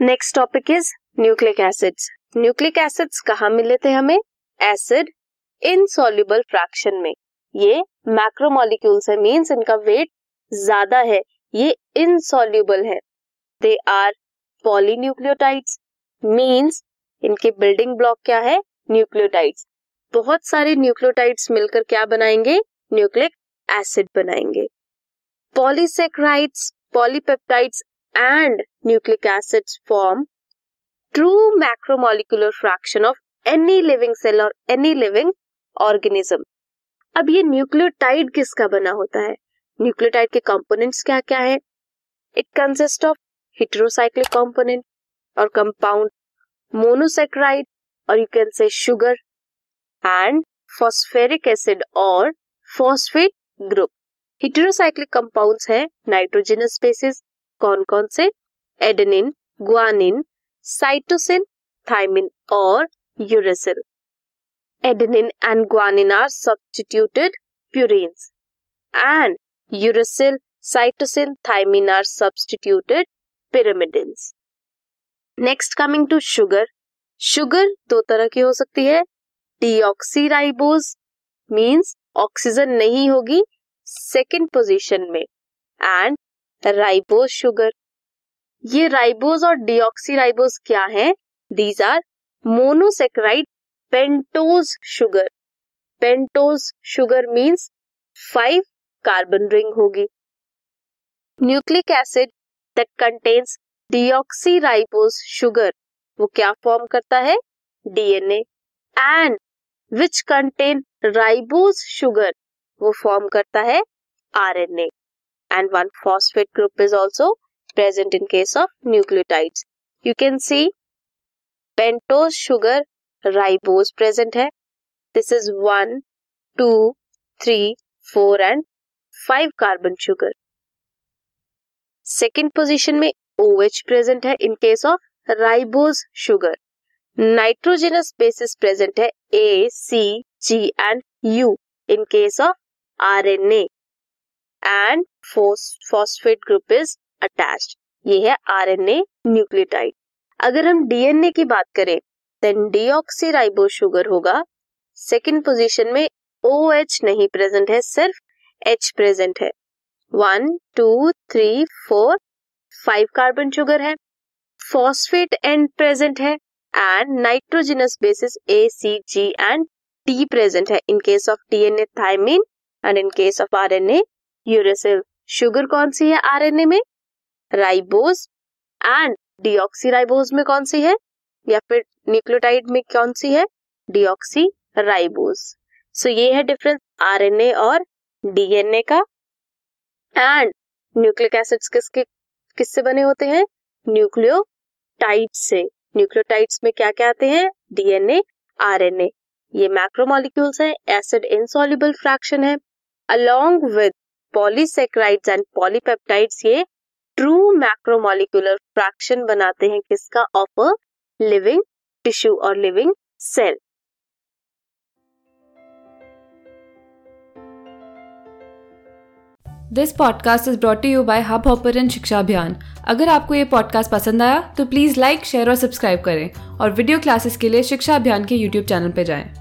Next topic is nucleic acids nucleic acids कहाँ मिले थे हमें? एसिड इनसॉल्युबल फ्रैक्शन में। ये मैक्रोमोलिक्यूल्स है मीन्स इनका वेट ज़्यादा है। ये इनसॉल्युबल है। दे आर पॉलीन्यूक्लियोटाइड्स मींस इनके बिल्डिंग ब्लॉक क्या है? न्यूक्लियोटाइड्स बहुत सारे न्यूक्लियोटाइड्स मिलकर क्या बनाएँगे? न्यूक्लिक एसिड बनाएँगे। Polysaccharides polypeptides and nucleic acids form true macromolecular fraction of any living cell और एनी लिविंग ऑर्गेनिज्म अब ये न्यूक्लियोटाइड किसका बना होता है? न्यूक्लियोटाइड के कंपोनेंट्स क्या क्या है? It consist of heterocyclic component और कंपाउंड मोनोसेक्राइड और you can say sugar and phosphoric acid और फॉस्फेट ग्रुप हेटेरोसाइक्लिक कंपाउंड्स है नाइट्रोजनस बेसिस कौन कौन से? एडेनिन ग्वानिन साइटोसिन थाइमिन और uracil adenine and guanine are substituted purines and uracil cytosine thymine are substituted pyrimidines next coming to sugar sugar दो तरह की हो सकती है. डीऑक्सीराइबोज मींस ऑक्सीजन नहीं होगी सेकेंड पोजीशन में. And ribose sugar. ये राइबोज और डीऑक्सीराइबोज क्या है? These are monosaccharide pentose sugar pentose sugar means five carbon ring होगी। Nucleic acid that contains deoxyribose sugar वो क्या फॉर्म करता है? DNA and which contain ribose sugar वो फॉर्म करता है RNA and one phosphate group is also present in case of nucleotides you can see pentose sugar ribose present है this is one two three four and five carbon sugar second position में OH present है in case of ribose sugar nitrogenous bases present है A C G and U in case of R N and phosphate group is attached ये है R N A nucleotide अगर हम DNA की बात करें देन डीऑक्सी राइबोज शुगर होगा। Second position में ओ OH नहीं प्रेजेंट है, सिर्फ़ एच प्रेजेंट है। One two three four five carbon sugar है। फॉस्फेट एंड प्रेजेंट है and nitrogenous bases A C G and T present है in case of DNA thymine and in case of RNA uracil sugar कौन सी है RNA में? Ribose and deoxyribose में कौन सी है? या फिर न्यूक्लियोटाइड में कौन सी है? डीऑक्सी राइबोज सो ये है डिफरेंस आरएनए और डीएनए का। एंड न्यूक्लिक एसिड्स किसके, किससे बने होते हैं? न्यूक्लियोटाइड से। न्यूक्लियोटाइड्स में क्या क्या आते हैं? DNA, RNA. ये मैक्रोमोलिक्यूल्स है। एसिड इनसॉल्युबल फ्रैक्शन है। Along with polysaccharides and polypeptides ये ट्रू मैक्रोमोलिकुलर फ्रैक्शन बनाते हैं किसका? ऑफ़ अ लिविंग टिश्यू और living cell this podcast is brought you by Hubhopper Shiksha Abhiyan अगर आपको ये पॉडकास्ट पसंद आया तो प्लीज़ लाइक शेयर और सब्सक्राइब करें और वीडियो क्लासेस के लिए शिक्षा अभियान के यूट्यूब चैनल पर जाएँ।